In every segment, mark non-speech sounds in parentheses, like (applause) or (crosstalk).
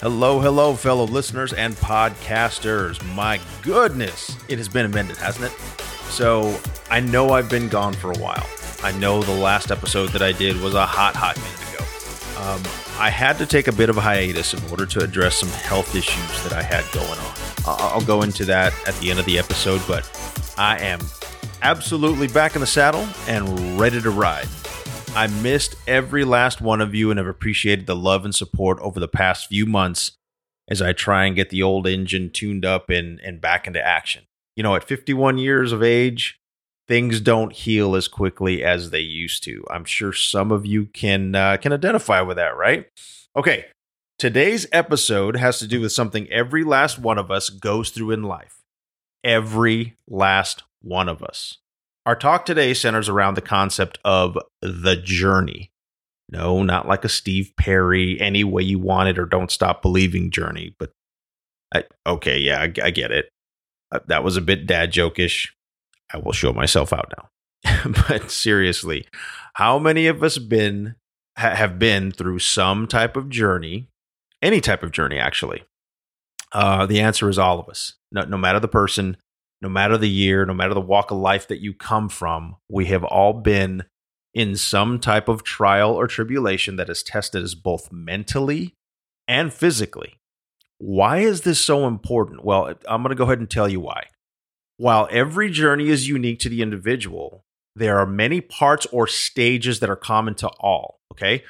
Hello, hello, fellow listeners and podcasters. My goodness, it has been a hasn't it? So, I know I've been gone for a while. I know the last episode that I did was a hot, hot minute ago. Um, I had to take a bit of a hiatus in order to address some health issues that I had going on. I'll go into that at the end of the episode, but I am absolutely back in the saddle and ready to ride. I missed every last one of you and have appreciated the love and support over the past few months as I try and get the old engine tuned up and, and back into action. You know, at 51 years of age, things don't heal as quickly as they used to. I'm sure some of you can uh, can identify with that, right? Okay, today's episode has to do with something every last one of us goes through in life. Every last one of us. Our talk today centers around the concept of the journey. No, not like a Steve Perry, any way you want it or don't stop believing journey. But I, okay, yeah, I, I get it. Uh, that was a bit dad jokish. I will show myself out now. (laughs) but seriously, how many of us been ha- have been through some type of journey, any type of journey, actually? Uh, the answer is all of us. No, no matter the person, no matter the year, no matter the walk of life that you come from, we have all been in some type of trial or tribulation that has tested us both mentally and physically. Why is this so important? Well, I'm going to go ahead and tell you why. While every journey is unique to the individual, there are many parts or stages that are common to all. Okay.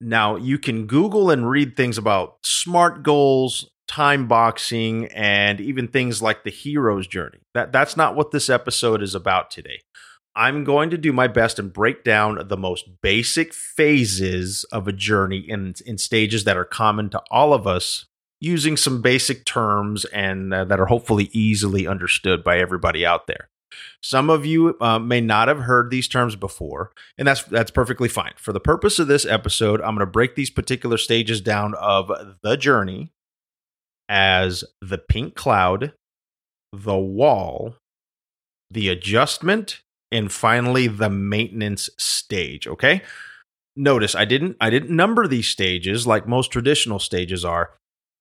Now, you can Google and read things about SMART goals, time boxing and even things like the hero's journey. That that's not what this episode is about today. I'm going to do my best and break down the most basic phases of a journey in in stages that are common to all of us using some basic terms and uh, that are hopefully easily understood by everybody out there. Some of you uh, may not have heard these terms before, and that's that's perfectly fine. For the purpose of this episode, I'm going to break these particular stages down of the journey as the pink cloud, the wall, the adjustment, and finally the maintenance stage, okay? Notice I didn't I didn't number these stages like most traditional stages are.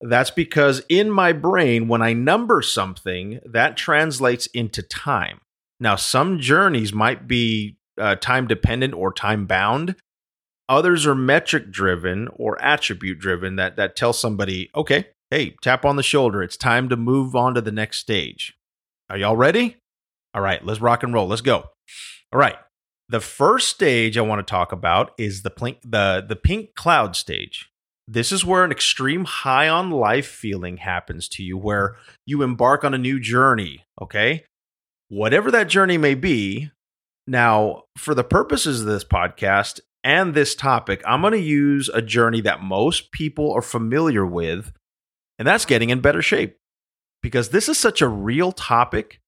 That's because in my brain when I number something, that translates into time. Now, some journeys might be uh, time dependent or time bound. Others are metric driven or attribute driven that that tell somebody, okay, hey, tap on the shoulder. It's time to move on to the next stage. Are y'all ready? All right, let's rock and roll. Let's go. All right. The first stage I want to talk about is the pink, the, the pink cloud stage. This is where an extreme high on life feeling happens to you, where you embark on a new journey. Okay. Whatever that journey may be. Now, for the purposes of this podcast and this topic, I'm going to use a journey that most people are familiar with and that's getting in better shape because this is such a real topic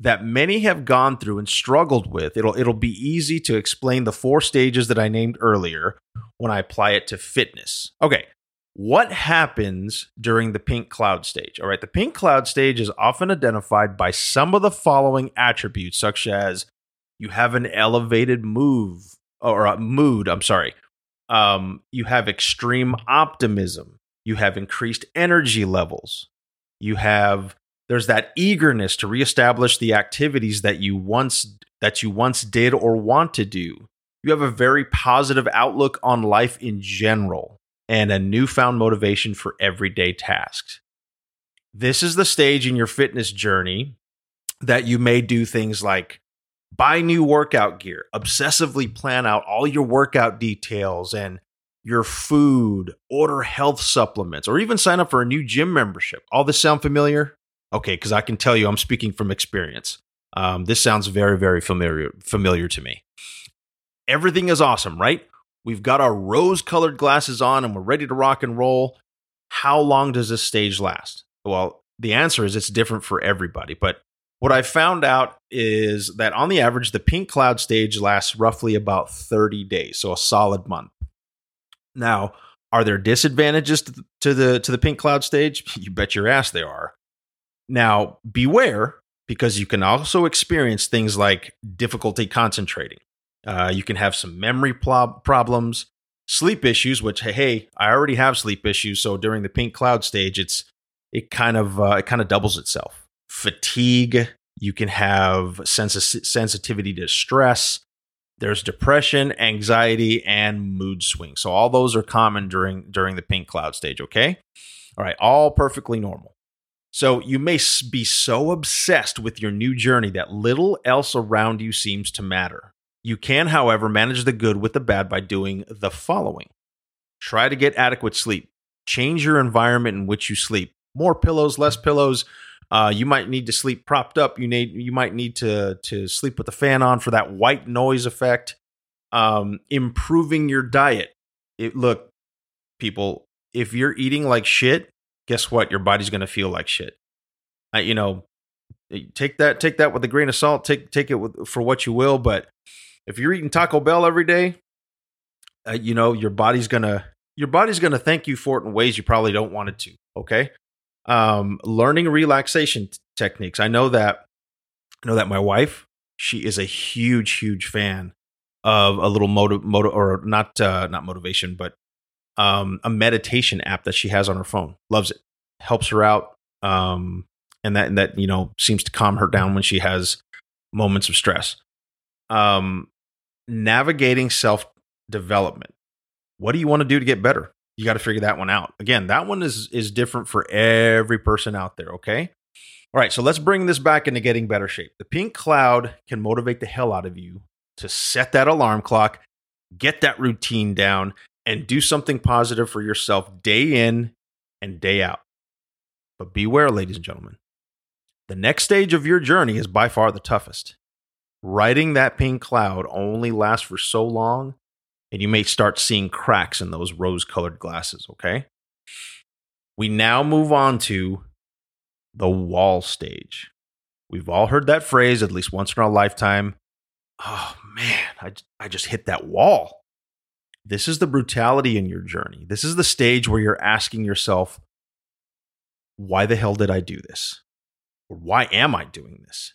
that many have gone through and struggled with. It'll it'll be easy to explain the four stages that I named earlier when I apply it to fitness. Okay. What happens during the pink cloud stage? All right, the pink cloud stage is often identified by some of the following attributes such as you have an elevated move or a mood, I'm sorry. Um, you have extreme optimism you have increased energy levels. You have there's that eagerness to reestablish the activities that you once that you once did or want to do. You have a very positive outlook on life in general and a newfound motivation for everyday tasks. This is the stage in your fitness journey that you may do things like buy new workout gear, obsessively plan out all your workout details and your food, order health supplements, or even sign up for a new gym membership. All this sound familiar? Okay, because I can tell you I'm speaking from experience. Um, this sounds very, very familiar familiar to me. Everything is awesome, right? We've got our rose-colored glasses on and we're ready to rock and roll. How long does this stage last? Well, the answer is it's different for everybody, but what I found out is that on the average, the pink cloud stage lasts roughly about 30 days, so a solid month. Now, are there disadvantages to the, to the pink cloud stage? (laughs) You bet your ass there are. Now, beware because you can also experience things like difficulty concentrating. Uh, you can have some memory problems. sleep issues, which hey, I already have sleep issues, so during the pink cloud stage, it's it kind of uh, it kind of doubles itself. Fatigue, you can have sens- sensitivity to stress. There's depression, anxiety, and mood swings. So all those are common during during the pink cloud stage. Okay, all right, all perfectly normal. So you may be so obsessed with your new journey that little else around you seems to matter. You can, however, manage the good with the bad by doing the following try to get adequate sleep, change your environment in which you sleep. More pillows, less pillows. Uh, you might need to sleep propped up. You need you might need to to sleep with the fan on for that white noise effect. Um, improving your diet. It, look, people, if you're eating like shit, guess what? Your body's going to feel like shit. Uh, you know, take that take that with a grain of salt. Take take it with, for what you will, but if you're eating Taco Bell every day, uh, you know your body's gonna your body's gonna thank you for it in ways you probably don't want it to. Okay, um, learning relaxation t- techniques. I know that I know that my wife she is a huge huge fan of a little motive motive or not uh, not motivation but um, a meditation app that she has on her phone. Loves it, helps her out, um, and that and that you know seems to calm her down when she has moments of stress. Um, navigating self development. What do you want to do to get better? You got to figure that one out. Again, that one is is different for every person out there, okay? All right, so let's bring this back into getting better shape. The pink cloud can motivate the hell out of you to set that alarm clock, get that routine down, and do something positive for yourself day in and day out. But beware, ladies and gentlemen. The next stage of your journey is by far the toughest. Riding that pink cloud only lasts for so long, and you may start seeing cracks in those rose colored glasses, okay? We now move on to the wall stage. We've all heard that phrase at least once in our lifetime. Oh man, I, I just hit that wall. This is the brutality in your journey. This is the stage where you're asking yourself, why the hell did I do this? Or why am I doing this?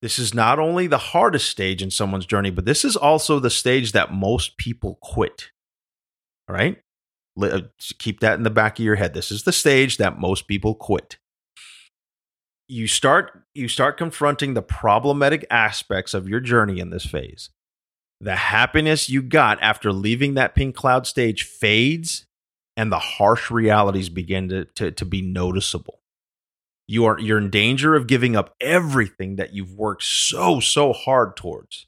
This is not only the hardest stage in someone's journey, but this is also the stage that most people quit. All right? Uh, keep that in the back of your head. This is the stage that most people quit. You start you start confronting the problematic aspects of your journey in this phase. The happiness you got after leaving that pink cloud stage fades and the harsh realities begin to, to, to be noticeable you are you're in danger of giving up everything that you've worked so so hard towards.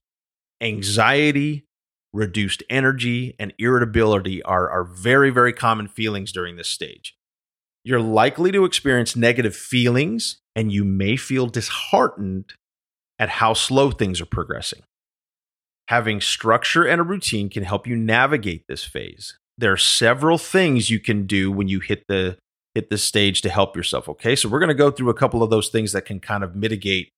Anxiety reduced energy and irritability are, are very very common feelings during this stage. You're likely to experience negative feelings and you may feel disheartened at how slow things are progressing. Having structure and a routine can help you navigate this phase. There are several things you can do when you hit the hit this stage to help yourself. Okay. So we're going to go through a couple of those things that can kind of mitigate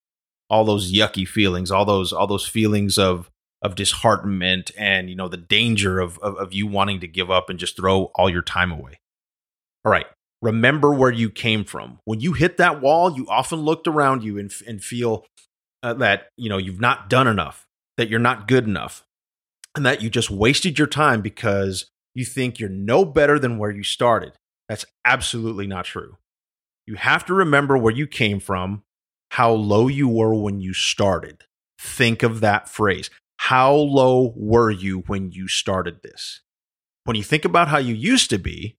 all those yucky feelings, all those, all those feelings of, of disheartenment and, you know, the danger of, of, of you wanting to give up and just throw all your time away. All right. Remember where you came from. When you hit that wall, you often looked around you and, and feel uh, that, you know, you've not done enough, that you're not good enough, and that you just wasted your time because you think you're no better than where you started. That's absolutely not true. You have to remember where you came from, how low you were when you started. Think of that phrase. How low were you when you started this? When you think about how you used to be,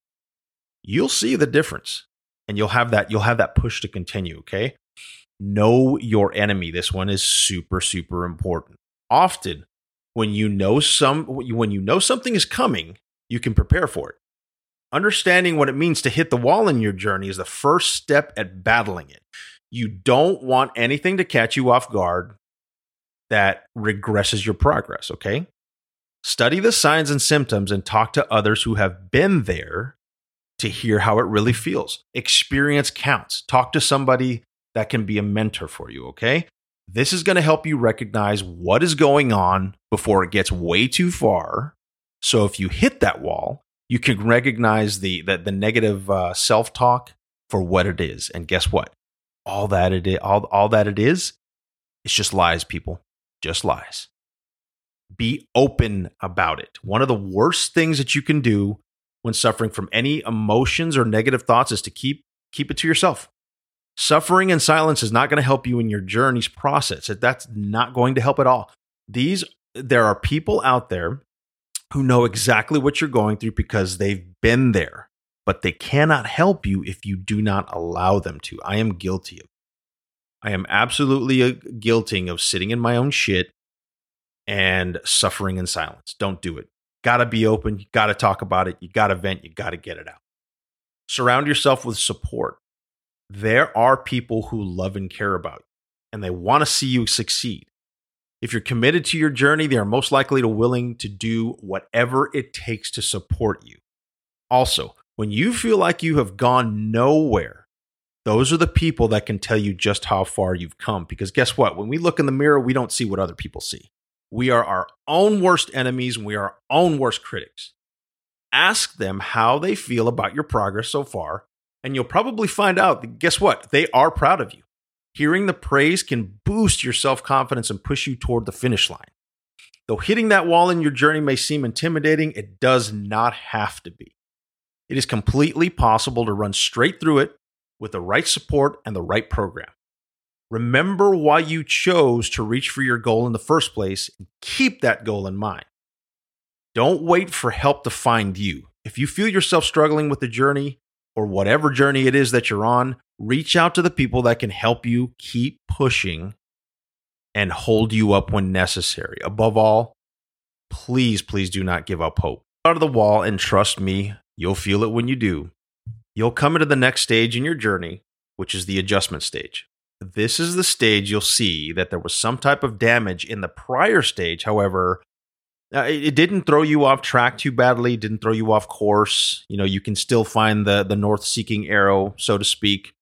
you'll see the difference and you'll have that you'll have that push to continue, okay? Know your enemy. This one is super super important. Often when you know some when you know something is coming, you can prepare for it. Understanding what it means to hit the wall in your journey is the first step at battling it. You don't want anything to catch you off guard that regresses your progress, okay? Study the signs and symptoms and talk to others who have been there to hear how it really feels. Experience counts. Talk to somebody that can be a mentor for you, okay? This is going to help you recognize what is going on before it gets way too far. So if you hit that wall, you can recognize the the, the negative uh, self talk for what it is, and guess what? All that it is, all all that it is, it's just lies, people, just lies. Be open about it. One of the worst things that you can do when suffering from any emotions or negative thoughts is to keep keep it to yourself. Suffering in silence is not going to help you in your journey's process. That's not going to help at all. These there are people out there who know exactly what you're going through because they've been there, but they cannot help you if you do not allow them to. I am guilty of. I am absolutely uh, guilty of sitting in my own shit and suffering in silence. Don't do it. Got to be open. You got to talk about it. You got to vent. You got to get it out. Surround yourself with support. There are people who love and care about you, and they want to see you succeed. If you're committed to your journey, they are most likely to willing to do whatever it takes to support you. Also, when you feel like you have gone nowhere, those are the people that can tell you just how far you've come. Because guess what? When we look in the mirror, we don't see what other people see. We are our own worst enemies and we are our own worst critics. Ask them how they feel about your progress so far, and you'll probably find out that guess what? They are proud of you. Hearing the praise can boost your self confidence and push you toward the finish line. Though hitting that wall in your journey may seem intimidating, it does not have to be. It is completely possible to run straight through it with the right support and the right program. Remember why you chose to reach for your goal in the first place and keep that goal in mind. Don't wait for help to find you. If you feel yourself struggling with the journey or whatever journey it is that you're on, reach out to the people that can help you keep pushing and hold you up when necessary. Above all, please, please do not give up hope. Out of the wall, and trust me, you'll feel it when you do. You'll come into the next stage in your journey, which is the adjustment stage. This is the stage you'll see that there was some type of damage in the prior stage. However, uh, it, didn't throw you off track too badly. Didn't throw you off course. You know, you can still find the the north seeking arrow, so to speak.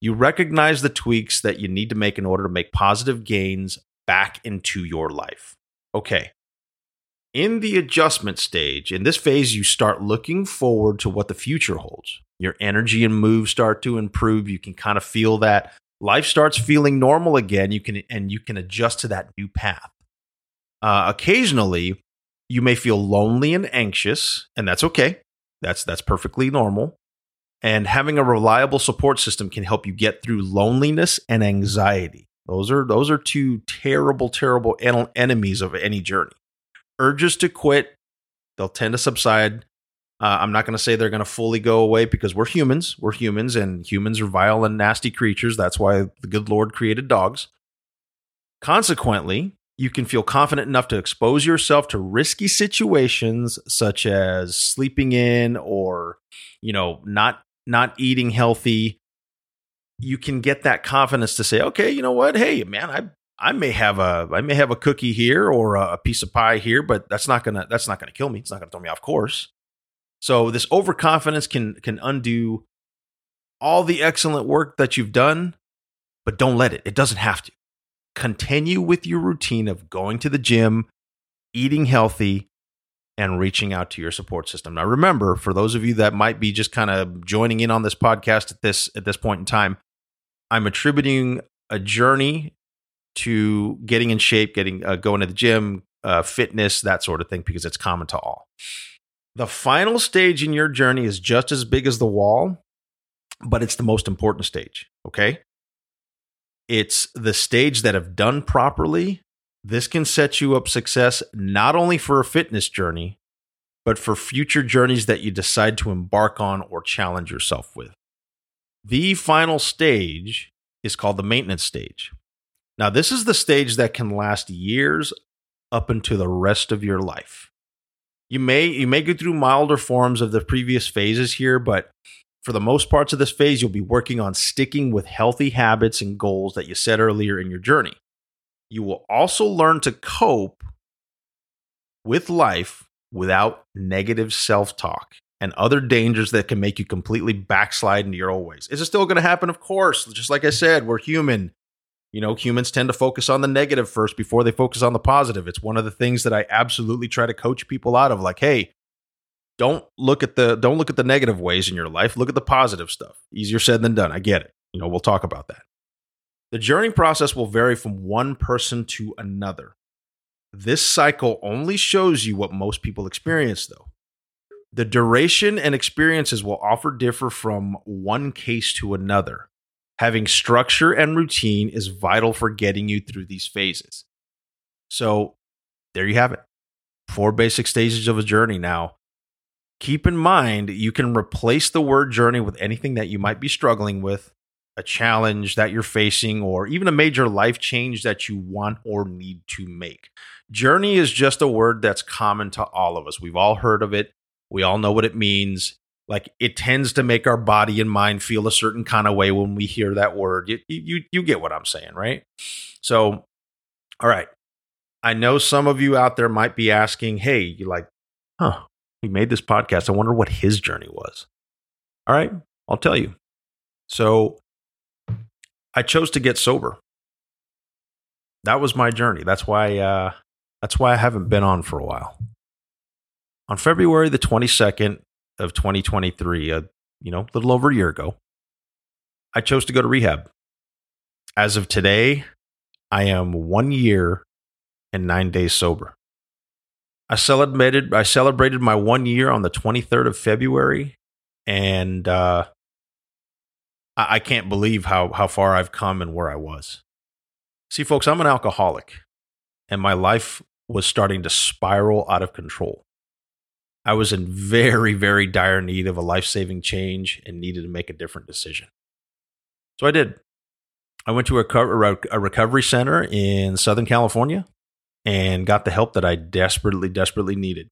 You recognize the tweaks that you need to make in order to make positive gains back into your life. Okay. In the adjustment stage, in this phase, you start looking forward to what the future holds. Your energy and moves start to improve. You can kind of feel that life starts feeling normal again. You can and you can adjust to that new path. Uh, occasionally, you may feel lonely and anxious, and that's okay. That's that's perfectly normal. And having a reliable support system can help you get through loneliness and anxiety. Those are those are two terrible, terrible en- enemies of any journey. Urges to quit, they'll tend to subside. Uh, I'm not going to say they're going to fully go away because we're humans. We're humans, and humans are vile and nasty creatures. That's why the good Lord created dogs. Consequently, you can feel confident enough to expose yourself to risky situations such as sleeping in or you know not not eating healthy, you can get that confidence to say, okay, you know what? Hey, man, I I may have a I may have a cookie here or a, piece of pie here, but that's not gonna that's not gonna kill me. It's not gonna throw me off course. So this overconfidence can can undo all the excellent work that you've done, but don't let it. It doesn't have to. Continue with your routine of going to the gym, eating healthy, and reaching out to your support system. Now remember, for those of you that might be just kind of joining in on this podcast at this at this point in time, I'm attributing a journey to getting in shape, getting uh, going to the gym, uh, fitness, that sort of thing because it's common to all. The final stage in your journey is just as big as the wall, but it's the most important stage, okay? It's the stage that if done properly this can set you up success not only for a fitness journey, but for future journeys that you decide to embark on or challenge yourself with. The final stage is called the maintenance stage. Now, this is the stage that can last years up into the rest of your life. You may you may go through milder forms of the previous phases here, but for the most parts of this phase, you'll be working on sticking with healthy habits and goals that you set earlier in your journey. You will also learn to cope with life without negative self talk and other dangers that can make you completely backslide into your old ways. Is it still going to happen? Of course. Just like I said, we're human. You know, humans tend to focus on the negative first before they focus on the positive. It's one of the things that I absolutely try to coach people out of like, hey, don't look at the don't look at the negative ways in your life. Look at the positive stuff. Easier said than done. I get it. You know, we'll talk about that. The journey process will vary from one person to another. This cycle only shows you what most people experience, though. The duration and experiences will often differ from one case to another. Having structure and routine is vital for getting you through these phases. So, there you have it. Four basic stages of a journey. Now, keep in mind you can replace the word journey with anything that you might be struggling with, a challenge that you're facing, or even a major life change that you want or need to make. Journey is just a word that's common to all of us. We've all heard of it, we all know what it means. Like it tends to make our body and mind feel a certain kind of way when we hear that word. You, you, you get what I'm saying, right? So, all right. I know some of you out there might be asking, hey, you like, huh, he made this podcast. I wonder what his journey was. All right, I'll tell you. So I chose to get sober. That was my journey. That's why uh, that's why I haven't been on for a while. On February the 22nd of 2023, uh, you know, a little over a year ago, I chose to go to rehab. As of today, I am one year and nine days sober. I celebrated I celebrated my one year on the 23rd of February, and uh, I, I can't believe how how far I've come and where I was. See, folks, I'm an alcoholic, and my life was starting to spiral out of control. I was in very, very dire need of a life saving change and needed to make a different decision. So I did. I went to a, a recovery center in Southern California and got the help that I desperately, desperately needed.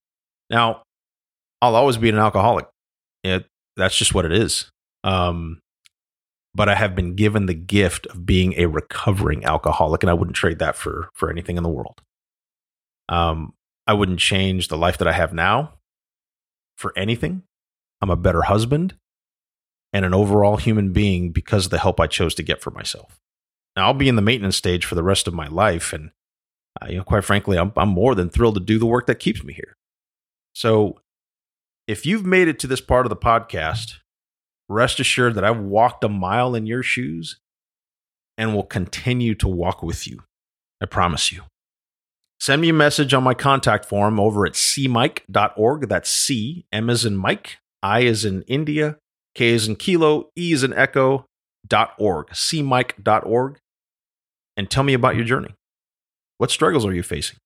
Now, I'll always be an alcoholic. It, that's just what it is. Um, but I have been given the gift of being a recovering alcoholic, and I wouldn't trade that for for anything in the world. Um, I wouldn't change the life that I have now for anything. I'm a better husband and an overall human being because of the help I chose to get for myself. Now I'll be in the maintenance stage for the rest of my life, and uh, you know, quite frankly, I'm, I'm more than thrilled to do the work that keeps me here. So, if you've made it to this part of the podcast, rest assured that I've walked a mile in your shoes and will continue to walk with you. I promise you. Send me a message on my contact form over at cmike.org. That's C, M is in Mike, I is in India, K is in Kilo, E is in Echo, dot org, cmike.org, and tell me about your journey. What struggles are you facing?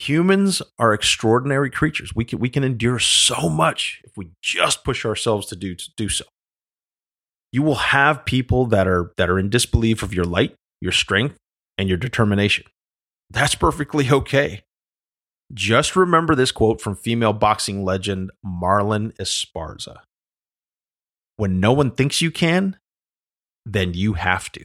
Humans are extraordinary creatures. We can, we can endure so much if we just push ourselves to do, to do so. You will have people that are, that are in disbelief of your light, your strength, and your determination. That's perfectly okay. Just remember this quote from female boxing legend Marlen Esparza When no one thinks you can, then you have to.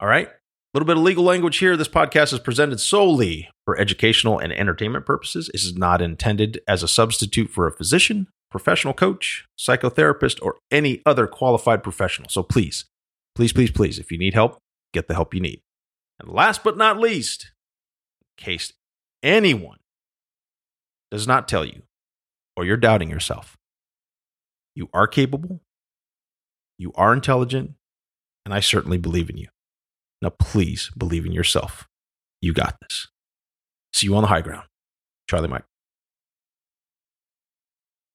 All right little bit of legal language here. This podcast is presented solely for educational and entertainment purposes. This is not intended as a substitute for a physician, professional coach, psychotherapist, or any other qualified professional. So please, please, please, please, if you need help, get the help you need. And last but not least, in case anyone does not tell you or you're doubting yourself, you are capable, you are intelligent, and I certainly believe in you. Now, please believe in yourself. You got this. See you on the high ground. Charlie Mike.